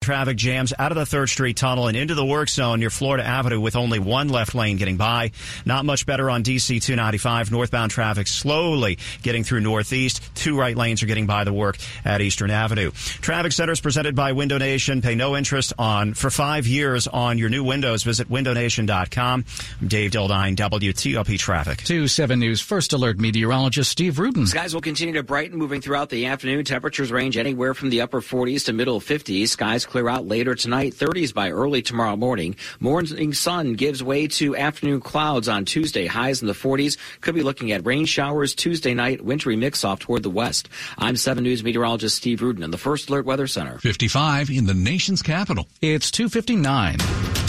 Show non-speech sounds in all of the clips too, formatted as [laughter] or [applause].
Traffic jams out of the 3rd Street Tunnel and into the work zone near Florida Avenue with only one left lane getting by. Not much better on DC 295. Northbound traffic slowly getting through Northeast. Two right lanes are getting by the work at Eastern Avenue. Traffic centers presented by Window Nation. Pay no interest on for five years on your new windows. Visit windownation.com. I'm Dave Dildine, WTOP Traffic. 2 7 News First Alert meteorologist Steve Rudin. Skies will continue to brighten moving throughout the afternoon. Temperatures range anywhere from the upper 40s to middle 50s. Skies clear out later tonight, 30s by early tomorrow morning. Morning sun gives way to afternoon clouds on Tuesday. Highs in the 40s. Could be looking at rain showers Tuesday night, wintry mix off toward the west. I'm 7 News meteorologist Steve Rudin in the First Alert Weather Center. 55 in the nation's capital. It's 259.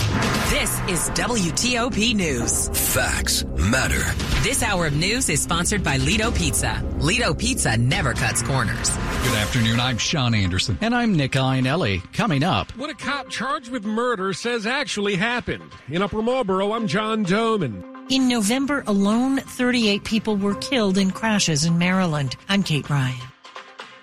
This is WTOP News. Facts matter. This hour of news is sponsored by Ledo Pizza. Ledo Pizza never cuts corners. Good afternoon. I'm Sean Anderson. And I'm Nick Iannelli. Coming up. What a cop charged with murder says actually happened. In Upper Marlboro, I'm John Domen. In November alone, 38 people were killed in crashes in Maryland. I'm Kate Ryan.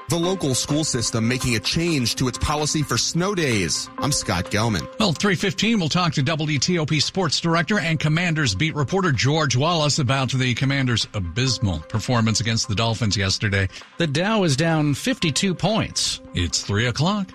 The local school system making a change to its policy for snow days. I'm Scott Gelman. Well, 315, we'll talk to WTOP sports director and Commanders beat reporter George Wallace about the Commanders' abysmal performance against the Dolphins yesterday. The Dow is down 52 points. It's 3 o'clock.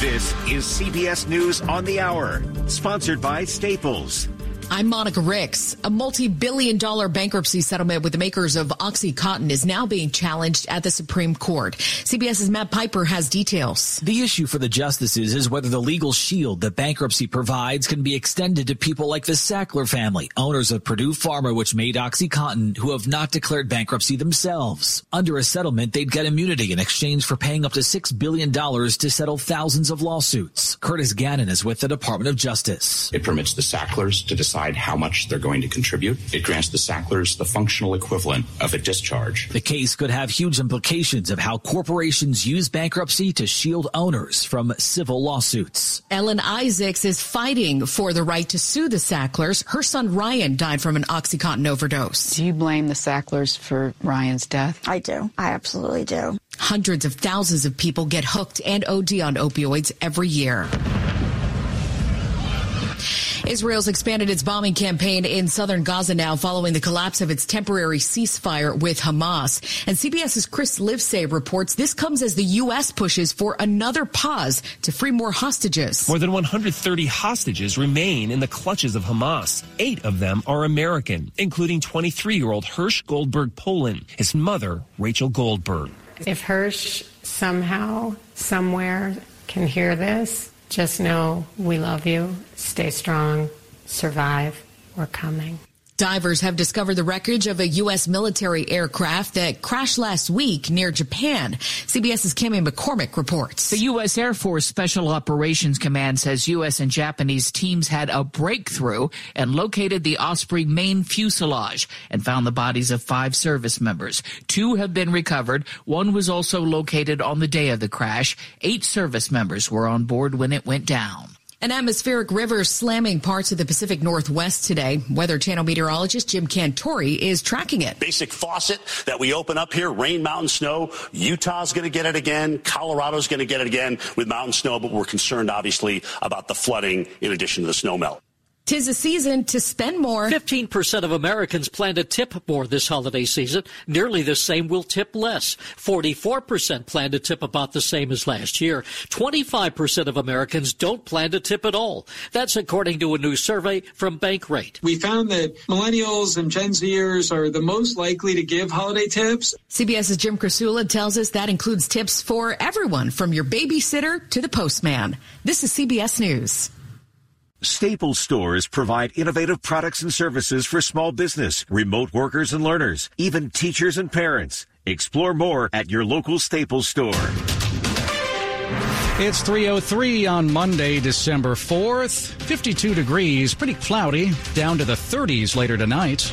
This is CBS News on the Hour, sponsored by Staples. I'm Monica Ricks. A multi-billion dollar bankruptcy settlement with the makers of OxyContin is now being challenged at the Supreme Court. CBS's Matt Piper has details. The issue for the justices is whether the legal shield that bankruptcy provides can be extended to people like the Sackler family, owners of Purdue Pharma, which made OxyContin, who have not declared bankruptcy themselves. Under a settlement, they'd get immunity in exchange for paying up to $6 billion to settle thousands of lawsuits. Curtis Gannon is with the Department of Justice. It permits the Sacklers to decide decide how much they're going to contribute. It grants the Sacklers the functional equivalent of a discharge. The case could have huge implications of how corporations use bankruptcy to shield owners from civil lawsuits. Ellen Isaacs is fighting for the right to sue the Sacklers. Her son Ryan died from an Oxycontin overdose. Do you blame the Sacklers for Ryan's death? I do. I absolutely do. Hundreds of thousands of people get hooked and OD on opioids every year. Israel's expanded its bombing campaign in southern Gaza now following the collapse of its temporary ceasefire with Hamas. And CBS's Chris Livesay reports this comes as the U.S. pushes for another pause to free more hostages. More than 130 hostages remain in the clutches of Hamas. Eight of them are American, including 23-year-old Hersh Goldberg Polin, his mother, Rachel Goldberg. If Hirsch somehow, somewhere can hear this, just know we love you. Stay strong. Survive. We're coming. Divers have discovered the wreckage of a U.S. military aircraft that crashed last week near Japan. CBS's Cami McCormick reports. The U.S. Air Force Special Operations Command says U.S. and Japanese teams had a breakthrough and located the Osprey main fuselage and found the bodies of five service members. Two have been recovered. One was also located on the day of the crash. Eight service members were on board when it went down. An atmospheric river slamming parts of the Pacific Northwest today. Weather Channel meteorologist Jim Cantore is tracking it. Basic faucet that we open up here, rain, mountain, snow. Utah's going to get it again. Colorado's going to get it again with mountain snow, but we're concerned, obviously, about the flooding in addition to the snow melt. Tis a season to spend more. 15% of Americans plan to tip more this holiday season. Nearly the same will tip less. 44% plan to tip about the same as last year. 25% of Americans don't plan to tip at all. That's according to a new survey from Bankrate. We found that millennials and Gen Zers are the most likely to give holiday tips. CBS's Jim Krasula tells us that includes tips for everyone from your babysitter to the postman. This is CBS News. Staples stores provide innovative products and services for small business, remote workers and learners, even teachers and parents. Explore more at your local Staples store. It's 303 on Monday, December 4th. 52 degrees, pretty cloudy, down to the 30s later tonight.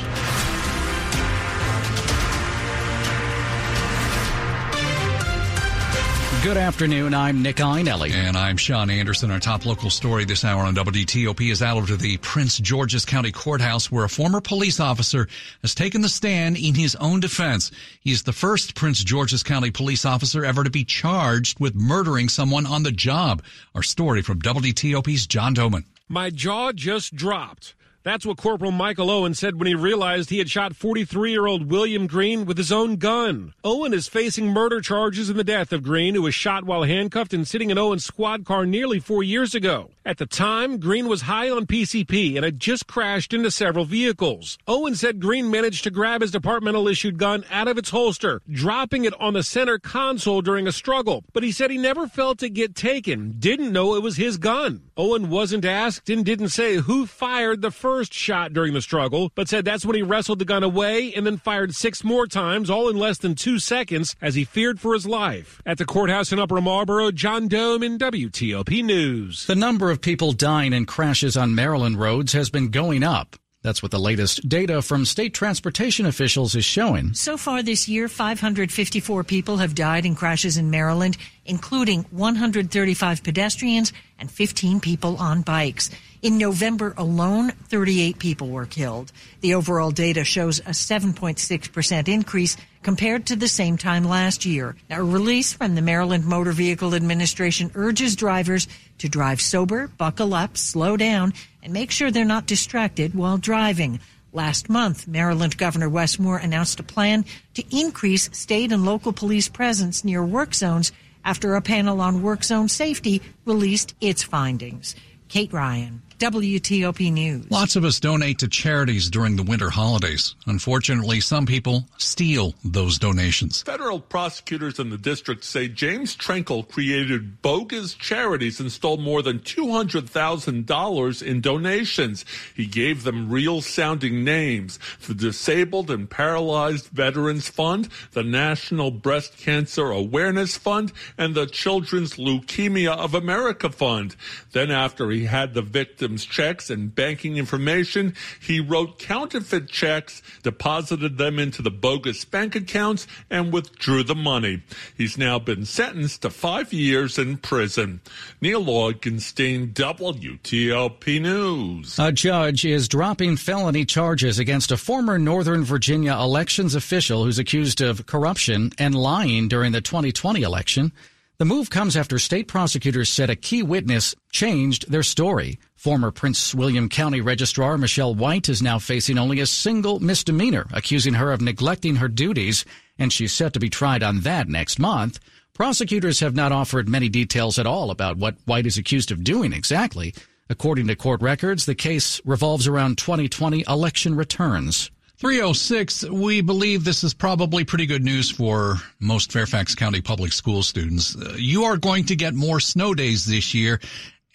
Good afternoon. I'm Nick Iannelli. And I'm Sean Anderson. Our top local story this hour on WTOP is out of the Prince George's County Courthouse where a former police officer has taken the stand in his own defense. He's the first Prince George's County police officer ever to be charged with murdering someone on the job. Our story from WTOP's John Domen. My jaw just dropped. That's what Corporal Michael Owen said when he realized he had shot 43 year old William Green with his own gun. Owen is facing murder charges in the death of Green, who was shot while handcuffed and sitting in Owen's squad car nearly four years ago. At the time, Green was high on PCP and had just crashed into several vehicles. Owen said Green managed to grab his departmental issued gun out of its holster, dropping it on the center console during a struggle. But he said he never felt it get taken, didn't know it was his gun. Owen wasn't asked and didn't say who fired the first shot during the struggle, but said that's when he wrestled the gun away and then fired six more times, all in less than two seconds, as he feared for his life. At the courthouse in Upper Marlboro, John Domen WTOP News. The number of people dying in crashes on Maryland roads has been going up. That's what the latest data from state transportation officials is showing. So far this year, 554 people have died in crashes in Maryland, including 135 pedestrians and 15 people on bikes. In November alone, 38 people were killed. The overall data shows a 7.6% increase compared to the same time last year. A release from the Maryland Motor Vehicle Administration urges drivers to drive sober, buckle up, slow down, and make sure they're not distracted while driving. Last month, Maryland Governor Wes Moore announced a plan to increase state and local police presence near work zones after a panel on work zone safety released its findings. Kate Ryan. WTOP News. Lots of us donate to charities during the winter holidays. Unfortunately, some people steal those donations. Federal prosecutors in the district say James Trenkle created bogus charities and stole more than $200,000 in donations. He gave them real sounding names the Disabled and Paralyzed Veterans Fund, the National Breast Cancer Awareness Fund, and the Children's Leukemia of America Fund. Then, after he had the victims victims' checks and banking information. He wrote counterfeit checks, deposited them into the bogus bank accounts, and withdrew the money. He's now been sentenced to five years in prison. Neil Augenstein, WTOP News. A judge is dropping felony charges against a former Northern Virginia elections official who's accused of corruption and lying during the 2020 election. The move comes after state prosecutors said a key witness changed their story. Former Prince William County Registrar Michelle White is now facing only a single misdemeanor, accusing her of neglecting her duties, and she's set to be tried on that next month. Prosecutors have not offered many details at all about what White is accused of doing exactly. According to court records, the case revolves around 2020 election returns. 306, we believe this is probably pretty good news for most Fairfax County public school students. Uh, you are going to get more snow days this year,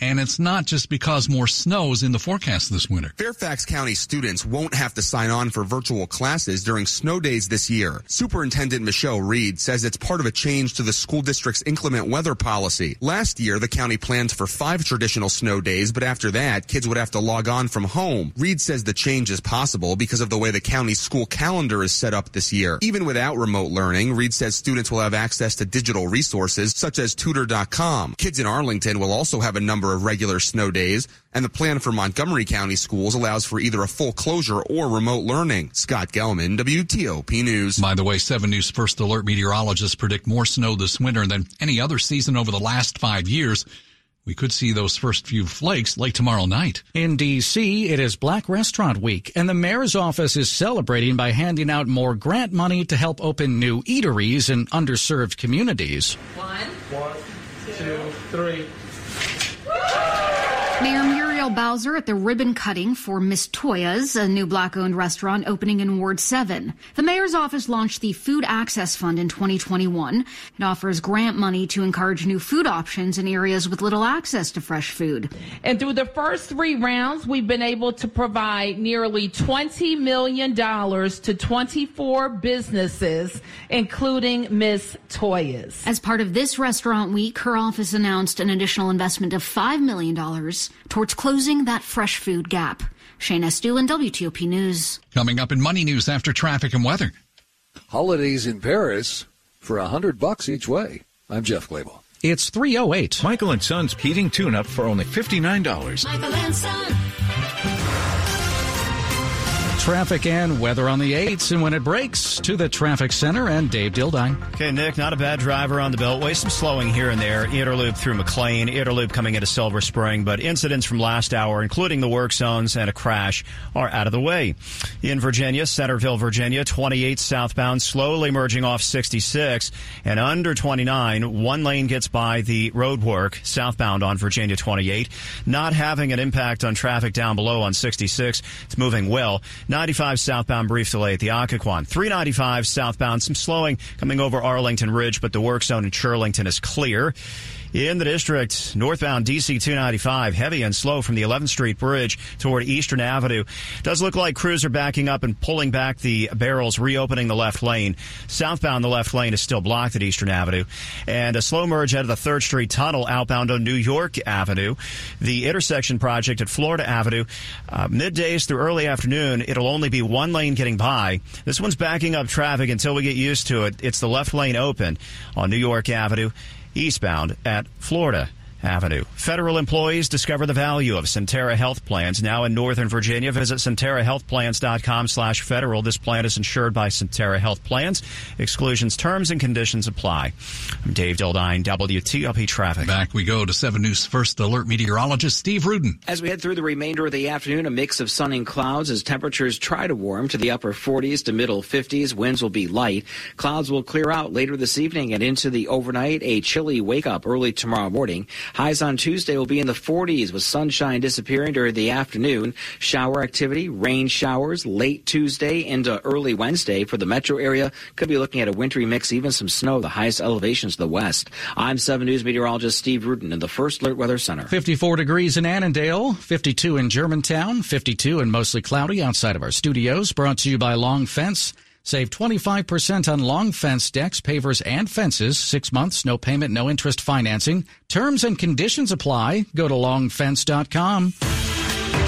and it's not just because more snow is in the forecast this winter. Fairfax County students won't have to sign on for virtual classes during snow days this year. Superintendent Michelle Reid says it's part of a change to the school district's inclement weather policy. Last year, the county planned for five traditional snow days, but after that, kids would have to log on from home. Reid says the change is possible because of the way the county's school calendar is set up this year. Even without remote learning, Reid says students will have access to digital resources such as tutor.com. Kids in Arlington will also have a number of regular snow days, and the plan for Montgomery County schools allows for either a full closure or remote learning. Scott Gelman, WTOP News. By the way, 7 News First Alert meteorologists predict more snow this winter than any other season over the last five years. We could see those first few flakes late tomorrow night. In D.C., it is Black Restaurant Week, and the mayor's office is celebrating by handing out more grant money to help open new eateries in underserved communities. One, one, two, three. Mayor Muriel Bowser at the ribbon cutting for Miss Toya's, a new black owned restaurant opening in Ward 7. The mayor's office launched the Food Access Fund in 2021. It offers grant money to encourage new food options in areas with little access to fresh food. And through the first three rounds, we've been able to provide nearly $20 million to 24 businesses, including Miss Toya's. As part of this restaurant week, her office announced an additional investment of $5 million towards closing that fresh food gap. Shayna Estulin, WTOP News. Coming up in Money News after traffic and weather. Holidays in Paris for a hundred bucks each way. I'm Jeff Clabaugh. It's 308. Michael and Son's heating tune up for only $59. Michael and Son. Traffic and weather on the 8s, and when it breaks, to the traffic center and Dave Dildine. Okay, Nick, not a bad driver on the Beltway. Some slowing here and there. Inner Loop through McLean, Inner Loop coming into Silver Spring, but incidents from last hour, including the work zones and a crash, are out of the way. In Virginia, Centreville, Virginia, 28 southbound, slowly merging off 66, and under 29, one lane gets by the road work southbound on Virginia 28, not having an impact on traffic down below on 66. It's moving well. 95 southbound brief delay at the Occoquan. 395 southbound, some slowing coming over Arlington Ridge, but the work zone in Shirlington is clear. In the district, northbound DC 295, heavy and slow from the 11th Street Bridge toward Eastern Avenue. Does look like crews are backing up and pulling back the barrels, reopening the left lane. Southbound, the left lane is still blocked at Eastern Avenue. And a slow merge out of the 3rd Street Tunnel outbound on New York Avenue. The intersection project at Florida Avenue, uh, middays through early afternoon, it'll only be one lane getting by. This one's backing up traffic until we get used to it. It's the left lane open on New York Avenue eastbound at Florida Avenue. Federal employees discover the value of Sentara Health Plans now in Northern Virginia. Visit SentaraHealthPlans.com slash federal. This plan is insured by Sentara Health Plans. Exclusions, terms, and conditions apply. I'm Dave Dildine, WTOP Traffic. Back we go to 7 News First Alert meteorologist Steve Rudin. As we head through the remainder of the afternoon, a mix of sun and clouds as temperatures try to warm to the upper 40s to middle 50s. Winds will be light. Clouds will clear out later this evening and into the overnight. A chilly wake up early tomorrow morning. Highs on Tuesday will be in the 40s with sunshine disappearing during the afternoon. Shower activity, rain showers late Tuesday into early Wednesday for the metro area. Could be looking at a wintry mix, even some snow, the highest elevations to the west. I'm 7 News meteorologist Steve Rudin in the First Alert Weather Center. 54 degrees in Annandale, 52 in Germantown, 52 and mostly cloudy outside of our studios. Brought to you by Long Fence. Save 25% on long fence decks, pavers, and fences. Six months, no payment, no interest financing. Terms and conditions apply. Go to longfence.com.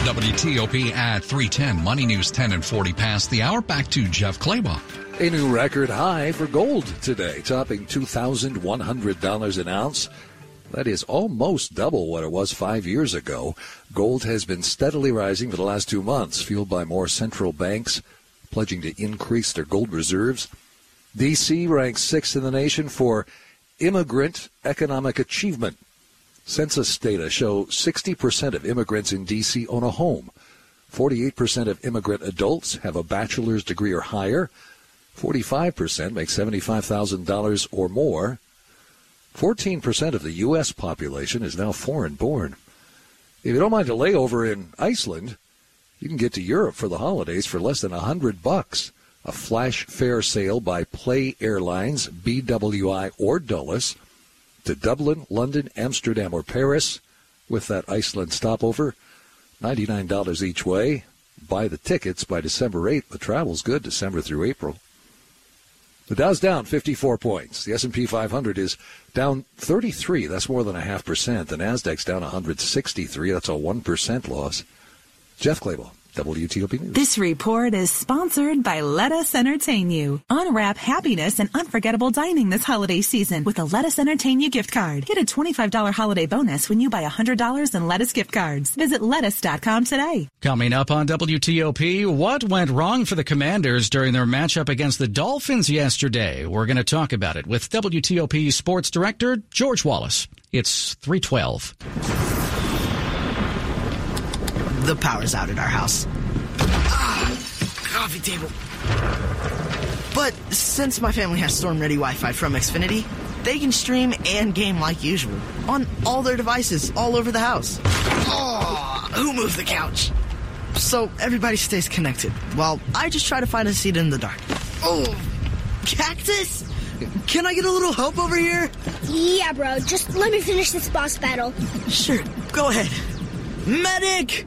WTOP at 310. Money News 10 and 40 past the hour. Back to Jeff Clabaugh. A new record high for gold today, topping $2,100 an ounce. That is almost double what it was five years ago. Gold has been steadily rising for the last two months, fueled by more central banks pledging to increase their gold reserves. D.C. ranks sixth in the nation for immigrant economic achievement. Census data show 60% of immigrants in D.C. own a home. 48% of immigrant adults have a bachelor's degree or higher. 45% make $75,000 or more. 14% of the U.S. population is now foreign born. If you don't mind a layover in Iceland, you can get to Europe for the holidays for less than a hundred bucks. A flash fare sale by Play Airlines, BWI, or Dulles to Dublin, London, Amsterdam, or Paris with that Iceland stopover. $99 each way. Buy the tickets by December 8th. The travel's good December through April. The Dow's down 54 points. The S&P 500 is down 33. That's more than a half percent. The Nasdaq's down 163. That's a 1% loss. Jeff Clabaugh. WTOP News. This report is sponsored by Lettuce Entertain You. Unwrap happiness and unforgettable dining this holiday season with a Lettuce Entertain You gift card. Get a $25 holiday bonus when you buy $100 in Lettuce gift cards. Visit lettuce.com today. Coming up on WTOP, what went wrong for the Commanders during their matchup against the Dolphins yesterday? We're going to talk about it with WTOP Sports Director George Wallace. It's 312 the power's out at our house. Ah, coffee table. But since my family has storm ready Wi Fi from Xfinity, they can stream and game like usual on all their devices all over the house. Oh, who moved the couch? So everybody stays connected while I just try to find a seat in the dark. Oh, cactus? Can I get a little help over here? Yeah, bro. Just let me finish this boss battle. Sure, go ahead. Medic!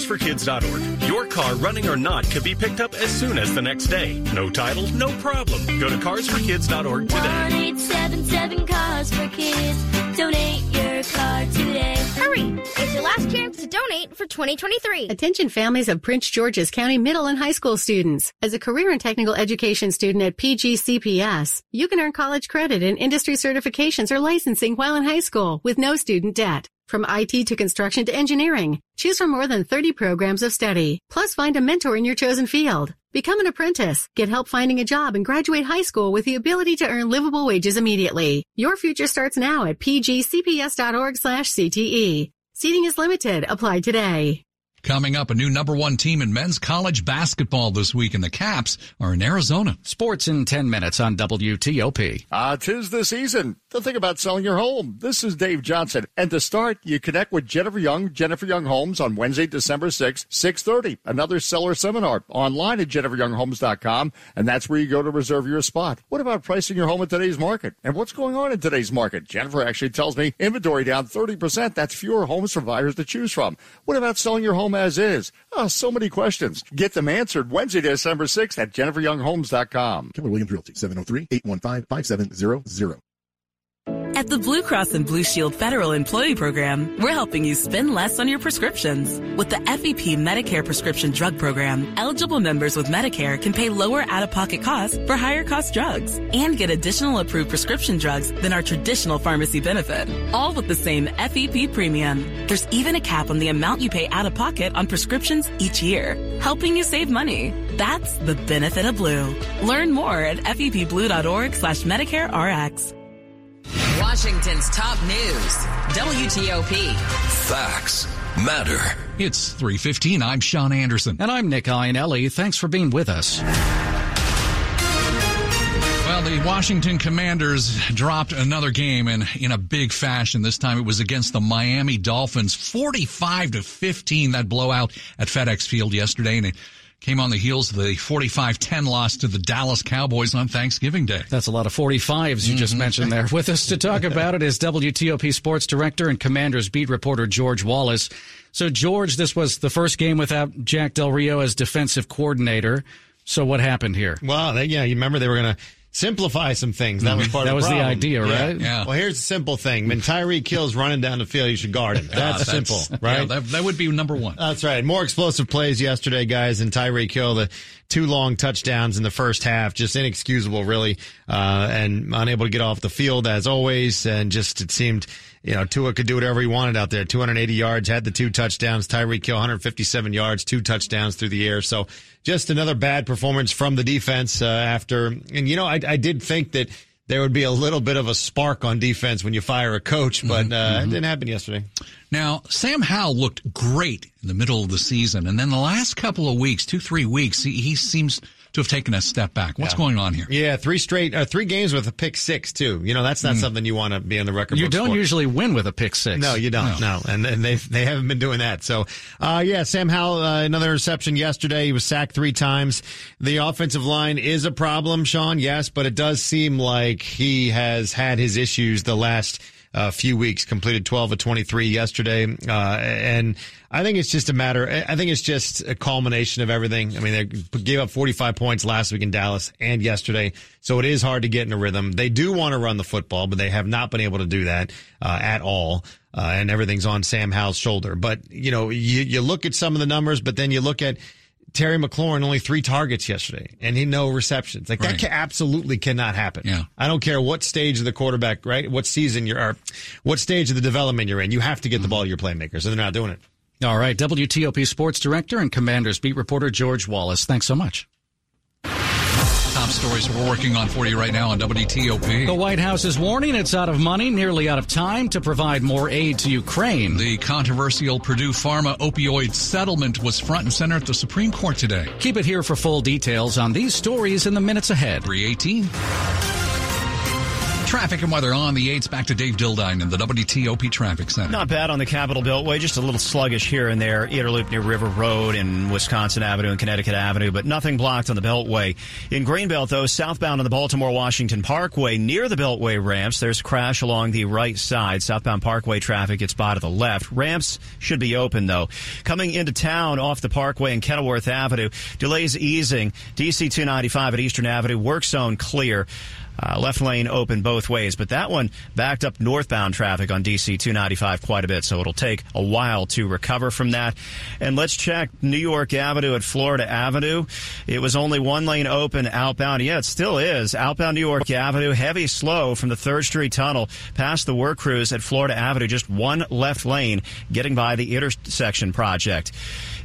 carsforkids.org. Your car, running or not, can be picked up as soon as the next day. No title, no problem. Go to carsforkids.org today. 1877 Cars for Kids. Donate your car today. Hurry! It's your last chance to donate for 2023. Attention families of Prince George's County middle and high school students. As a career and technical education student at PGCPS, you can earn college credit and industry certifications or licensing while in high school with no student debt. From IT to construction to engineering, choose from more than 30 programs of study. Plus find a mentor in your chosen field. Become an apprentice, get help finding a job, and graduate high school with the ability to earn livable wages immediately. Your future starts now at pgcps.org slash CTE. Seating is limited. Apply today. Coming up, a new number one team in men's college basketball this week, and the Caps are in Arizona. Sports in 10 minutes on WTOP. Ah, uh, tis the season to think about selling your home. This is Dave Johnson. And to start, you connect with Jennifer Young, Jennifer Young Homes on Wednesday, December 6th, 630. Another seller seminar online at jenniferyounghomes.com. And that's where you go to reserve your spot. What about pricing your home in today's market? And what's going on in today's market? Jennifer actually tells me inventory down 30%. That's fewer homes for buyers to choose from. What about selling your home as is? Oh, so many questions. Get them answered Wednesday, December 6th at jenniferyounghomes.com. Keller Williams Realty, 703-815-5700. At the Blue Cross and Blue Shield Federal Employee Program, we're helping you spend less on your prescriptions. With the FEP Medicare Prescription Drug Program, eligible members with Medicare can pay lower out-of-pocket costs for higher cost drugs and get additional approved prescription drugs than our traditional pharmacy benefit, all with the same FEP premium. There's even a cap on the amount you pay out of pocket on prescriptions each year, helping you save money. That's the benefit of blue. Learn more at fepblue.org slash Medicare RX. Washington's top news. WTOP. Facts matter. It's 315. I'm Sean Anderson. And I'm Nick Iannelli. Thanks for being with us. Well, the Washington Commanders dropped another game and in a big fashion. This time it was against the Miami Dolphins. 45 to 15, that blowout at FedEx Field yesterday. And it came on the heels of the 45-10 loss to the Dallas Cowboys on Thanksgiving Day. That's a lot of 45s you just mm-hmm. mentioned there. With us to talk [laughs] about it is WTOP sports director and Commanders beat reporter George Wallace. So George, this was the first game without Jack Del Rio as defensive coordinator. So what happened here? Well, they, yeah, you remember they were going to simplify some things. That was part that of the problem. That was the idea, right? Yeah. yeah. Well, here's a simple thing. When Tyreek Hill running down the field, you should guard him. That's, uh, that's simple, right? Yeah, that, that, would be number one. That's right. More explosive plays yesterday, guys, and Tyreek Hill, the two long touchdowns in the first half, just inexcusable, really, uh, and unable to get off the field as always, and just it seemed you know, Tua could do whatever he wanted out there. 280 yards, had the two touchdowns. Tyreek Hill, 157 yards, two touchdowns through the air. So just another bad performance from the defense uh, after. And, you know, I, I did think that there would be a little bit of a spark on defense when you fire a coach, but mm-hmm. uh, mm-hmm. it didn't happen yesterday. Now, Sam Howell looked great in the middle of the season. And then the last couple of weeks, two, three weeks, he, he seems – to have taken a step back. What's yeah. going on here? Yeah, three straight, uh, three games with a pick six too. You know, that's not mm. something you want to be on the record. You don't usually win with a pick six. No, you don't. No, no. and, and they they haven't been doing that. So, uh, yeah, Sam Howell, uh, another reception yesterday. He was sacked three times. The offensive line is a problem, Sean. Yes, but it does seem like he has had his issues the last uh, few weeks. Completed 12 of 23 yesterday. Uh, and I think it's just a matter, I think it's just a culmination of everything. I mean, they gave up 45 points last week in Dallas and yesterday. So it is hard to get in a rhythm. They do want to run the football, but they have not been able to do that, uh, at all. Uh, and everything's on Sam Howell's shoulder. But, you know, you, you look at some of the numbers, but then you look at, Terry McLaurin only three targets yesterday and he no receptions. Like right. that can, absolutely cannot happen. Yeah. I don't care what stage of the quarterback, right? What season you're, or what stage of the development you're in. You have to get the mm-hmm. ball to your playmakers and they're not doing it. All right. WTOP sports director and commanders beat reporter George Wallace. Thanks so much. Top stories we're working on for you right now on WTOP. The White House is warning it's out of money, nearly out of time to provide more aid to Ukraine. The controversial Purdue Pharma opioid settlement was front and center at the Supreme Court today. Keep it here for full details on these stories in the minutes ahead. 318. Traffic and weather on the 8s. Back to Dave Dildine in the WTOP Traffic Center. Not bad on the Capitol Beltway, just a little sluggish here and there. Inner Loop near River Road and Wisconsin Avenue and Connecticut Avenue, but nothing blocked on the Beltway. In Greenbelt, though, southbound on the Baltimore Washington Parkway near the Beltway ramps, there's a crash along the right side. Southbound Parkway traffic gets by to the left. Ramps should be open, though. Coming into town off the Parkway and Kenilworth Avenue, delays easing. DC 295 at Eastern Avenue, work zone clear. Uh, left lane open both ways, but that one backed up northbound traffic on DC 295 quite a bit, so it'll take a while to recover from that. And let's check New York Avenue at Florida Avenue. It was only one lane open outbound. Yeah, it still is. Outbound New York Avenue, heavy slow from the 3rd Street Tunnel past the work crews at Florida Avenue, just one left lane getting by the intersection project.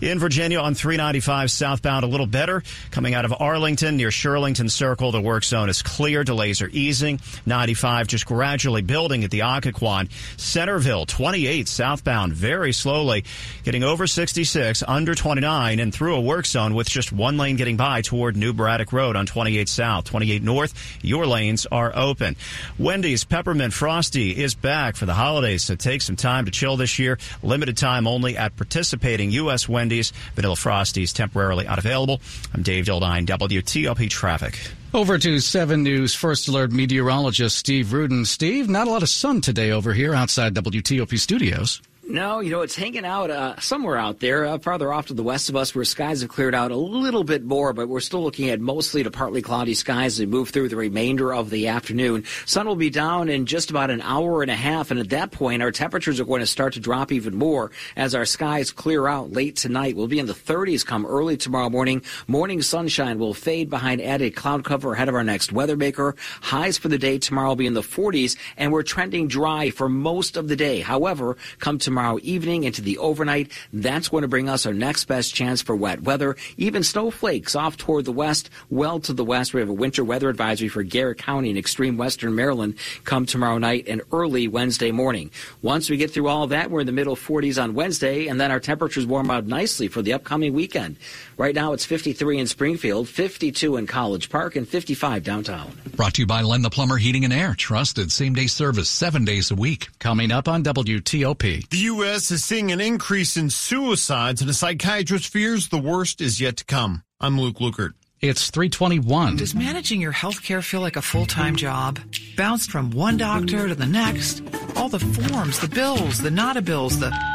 In Virginia on 395 southbound, a little better. Coming out of Arlington near Shirlington Circle, the work zone is clear. Delays are easing. 95 just gradually building at the Occoquan. Centreville 28 southbound very slowly, getting over 66, under 29, and through a work zone with just one lane getting by toward New Braddock Road on 28 South. 28 North, your lanes are open. Wendy's Peppermint Frosty is back for the holidays, so take some time to chill this year. Limited time only at participating U.S. Wendy's. Vanilla Frosties temporarily unavailable. I'm Dave Dildine, WTOP Traffic. Over to 7 News First Alert meteorologist Steve Rudin. Steve, not a lot of sun today over here outside WTOP studios. No, you know, it's hanging out uh, somewhere out there, uh, farther off to the west of us, where skies have cleared out a little bit more, but we're still looking at mostly to partly cloudy skies as we move through the remainder of the afternoon. Sun will be down in just about an hour and a half, and at that point, our temperatures are going to start to drop even more as our skies clear out late tonight. We'll be in the 30s come early tomorrow morning. Morning sunshine will fade behind added cloud cover ahead of our next weather maker. Highs for the day tomorrow will be in the 40s, and we're trending dry for most of the day. However, come tomorrow, tomorrow evening into the overnight. That's going to bring us our next best chance for wet weather. Even snowflakes off toward the west, well to the west. We have a winter weather advisory for Garrett County and extreme western Maryland come tomorrow night and early Wednesday morning. Once we get through all of that, we're in the middle 40s on Wednesday, and then our temperatures warm out nicely for the upcoming weekend. Right now it's 53 in Springfield, 52 in College Park, and 55 downtown. Brought to you by Len the Plumber Heating and Air. Trusted same day service seven days a week. Coming up on WTOP. The U.S. is seeing an increase in suicides, and a psychiatrist fears the worst is yet to come. I'm Luke Lukert. It's 321. Does managing your health care feel like a full time job? Bounced from one doctor to the next? All the forms, the bills, the not a bills, the.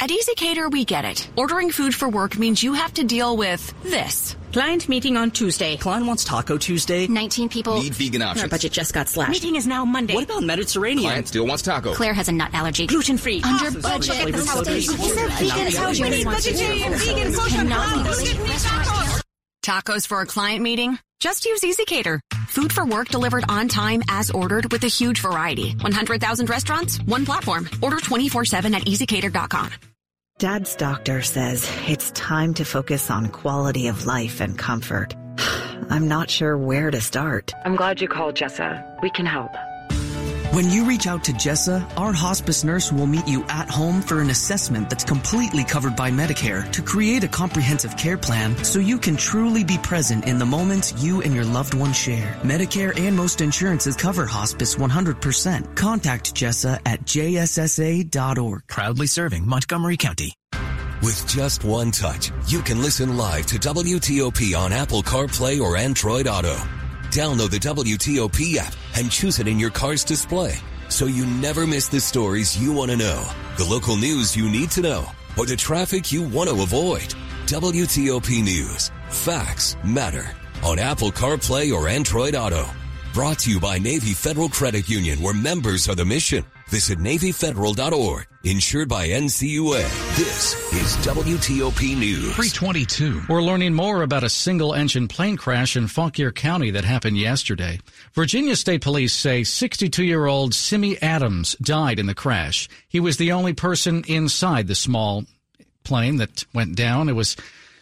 At ezCater, we get it. Ordering food for work means you have to deal with this. Client meeting on Tuesday. Client wants Taco Tuesday. 19 people. Need vegan options. Our budget just got slashed. Meeting is now Monday. What about Mediterranean? Client still wants taco. Claire has a nut allergy. Gluten free. Under budget. Need vegan. How many vegetarian and vegan suitable restaurants? Tacos for a client meeting? Just use ezCater. Food for work delivered on time as ordered with a huge variety. 100,000 restaurants, one platform. Order 24-7 at easycater.com. Dad's doctor says it's time to focus on quality of life and comfort. [sighs] I'm not sure where to start. I'm glad you called, Jessa. We can help. When you reach out to Jessa, our hospice nurse will meet you at home for an assessment that's completely covered by Medicare to create a comprehensive care plan so you can truly be present in the moments you and your loved one share. Medicare and most insurances cover hospice 100%. Contact Jessa at jssa.org. Proudly serving Montgomery County. With just one touch, you can listen live to WTOP on Apple CarPlay or Android Auto. Download the WTOP app and choose it in your car's display so you never miss the stories you want to know, the local news you need to know, or the traffic you want to avoid. WTOP News. Facts matter on Apple CarPlay or Android Auto. Brought to you by Navy Federal Credit Union, where members are the mission. Visit NavyFederal.org. Insured by NCUA. This is WTOP News. 322. We're learning more about a single engine plane crash in Fauquier County that happened yesterday. Virginia State Police say 62 year old Simi Adams died in the crash. He was the only person inside the small plane that went down. It was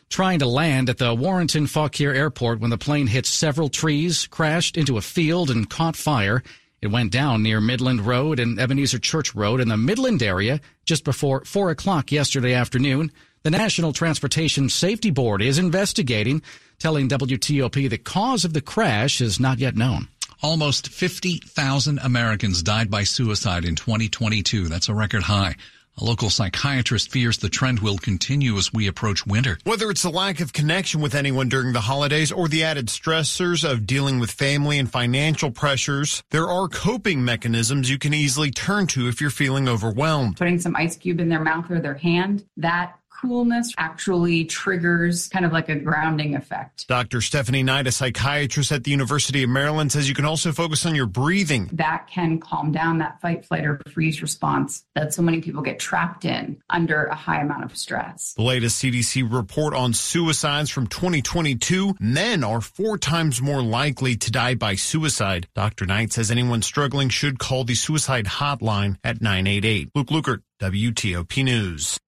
trying to land at the Warrenton Fauquier Airport when the plane hit several trees, crashed into a field, and caught fire. It went down near Midland Road and Ebenezer Church Road in the Midland area just before 4 o'clock yesterday afternoon. The National Transportation Safety Board is investigating, telling WTOP the cause of the crash is not yet known. Almost 50,000 Americans died by suicide in 2022. That's a record high. A local psychiatrist fears the trend will continue as we approach winter. Whether it's a lack of connection with anyone during the holidays or the added stressors of dealing with family and financial pressures, there are coping mechanisms you can easily turn to if you're feeling overwhelmed. Putting some ice cube in their mouth or their hand, that coolness actually triggers kind of like a grounding effect. Dr. Stephanie Knight, a psychiatrist at the University of Maryland, says you can also focus on your breathing. That can calm down that fight, flight, or freeze response that so many people get trapped in under a high amount of stress. The latest CDC report on suicides from 2022 men are four times more likely to die by suicide. Dr. Knight says anyone struggling should call the suicide hotline at 988. Luke Lukert, WTOP News.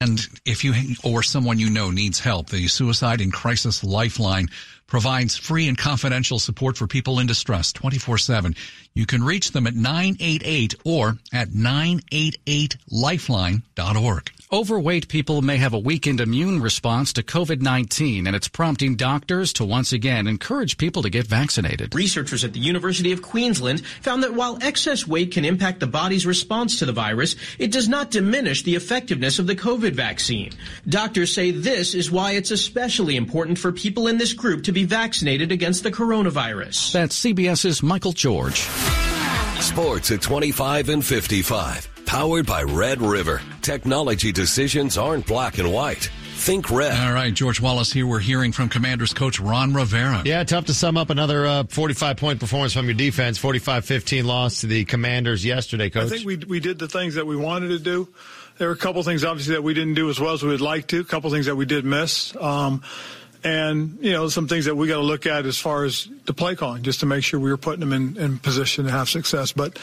And if you or someone you know needs help, the Suicide and Crisis Lifeline provides free and confidential support for people in distress 24-7. You can reach them at 988 or at 988lifeline.org. Overweight people may have a weakened immune response to COVID-19 and it's prompting doctors to once again encourage people to get vaccinated. Researchers at the University of Queensland found that while excess weight can impact the body's response to the virus, it does not diminish the effectiveness of the COVID vaccine. Doctors say this is why it's especially important for people in this group to be vaccinated against the coronavirus. That's CBS's Michael George. Sports at 25 and 55. Powered by Red River. Technology decisions aren't black and white. Think red. All right, George Wallace here. We're hearing from Commanders coach Ron Rivera. Yeah, tough to sum up another uh, 45 point performance from your defense. 45 15 loss to the Commanders yesterday, coach. I think we, we did the things that we wanted to do. There were a couple things, obviously, that we didn't do as well as we would like to, a couple things that we did miss. Um, and you know some things that we got to look at as far as the play calling, just to make sure we were putting them in, in position to have success. But